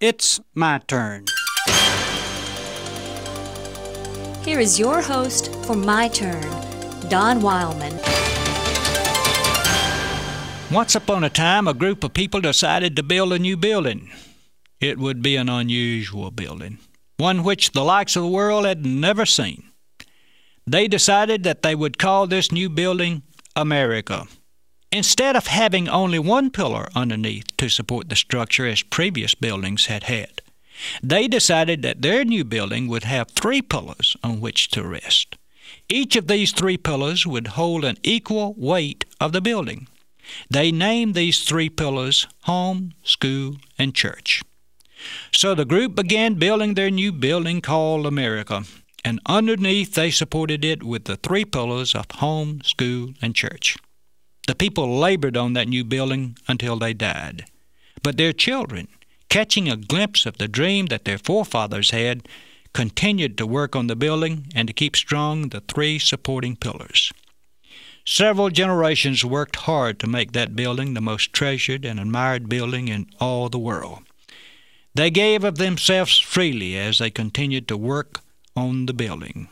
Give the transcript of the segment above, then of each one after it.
It's my turn. Here is your host for My Turn, Don Wildman. Once upon a time, a group of people decided to build a new building. It would be an unusual building, one which the likes of the world had never seen. They decided that they would call this new building America. Instead of having only one pillar underneath to support the structure as previous buildings had had, they decided that their new building would have three pillars on which to rest. Each of these three pillars would hold an equal weight of the building. They named these three pillars home, school, and church. So the group began building their new building called America, and underneath they supported it with the three pillars of home, school, and church. The people labored on that new building until they died. But their children, catching a glimpse of the dream that their forefathers had, continued to work on the building and to keep strong the three supporting pillars. Several generations worked hard to make that building the most treasured and admired building in all the world. They gave of themselves freely as they continued to work on the building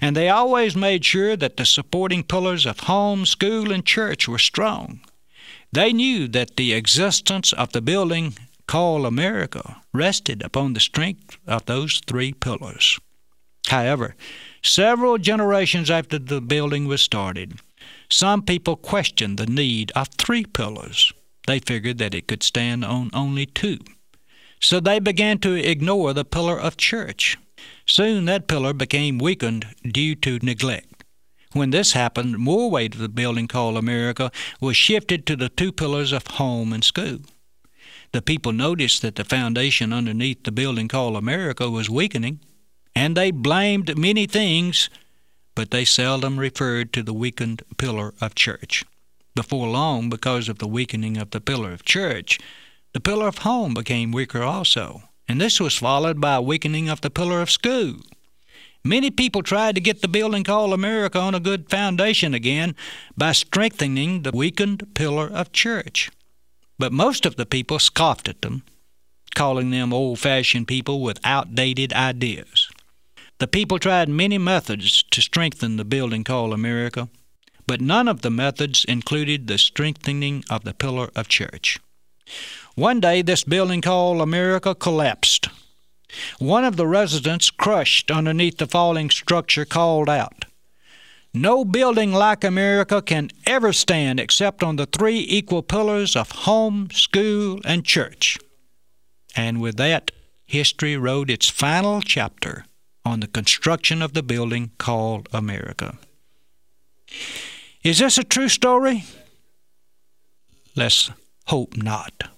and they always made sure that the supporting pillars of home, school, and church were strong. They knew that the existence of the building called America rested upon the strength of those three pillars. However, several generations after the building was started, some people questioned the need of three pillars. They figured that it could stand on only two. So they began to ignore the pillar of church Soon that pillar became weakened due to neglect. When this happened, more weight of the building called America was shifted to the two pillars of home and school. The people noticed that the foundation underneath the building called America was weakening, and they blamed many things, but they seldom referred to the weakened pillar of church. Before long, because of the weakening of the pillar of church, the pillar of home became weaker also and this was followed by a weakening of the pillar of school. Many people tried to get the building called America on a good foundation again by strengthening the weakened pillar of church. But most of the people scoffed at them, calling them old fashioned people with outdated ideas. The people tried many methods to strengthen the building called America, but none of the methods included the strengthening of the pillar of church. One day, this building called America collapsed. One of the residents, crushed underneath the falling structure, called out, No building like America can ever stand except on the three equal pillars of home, school, and church. And with that, history wrote its final chapter on the construction of the building called America. Is this a true story? Let's hope not.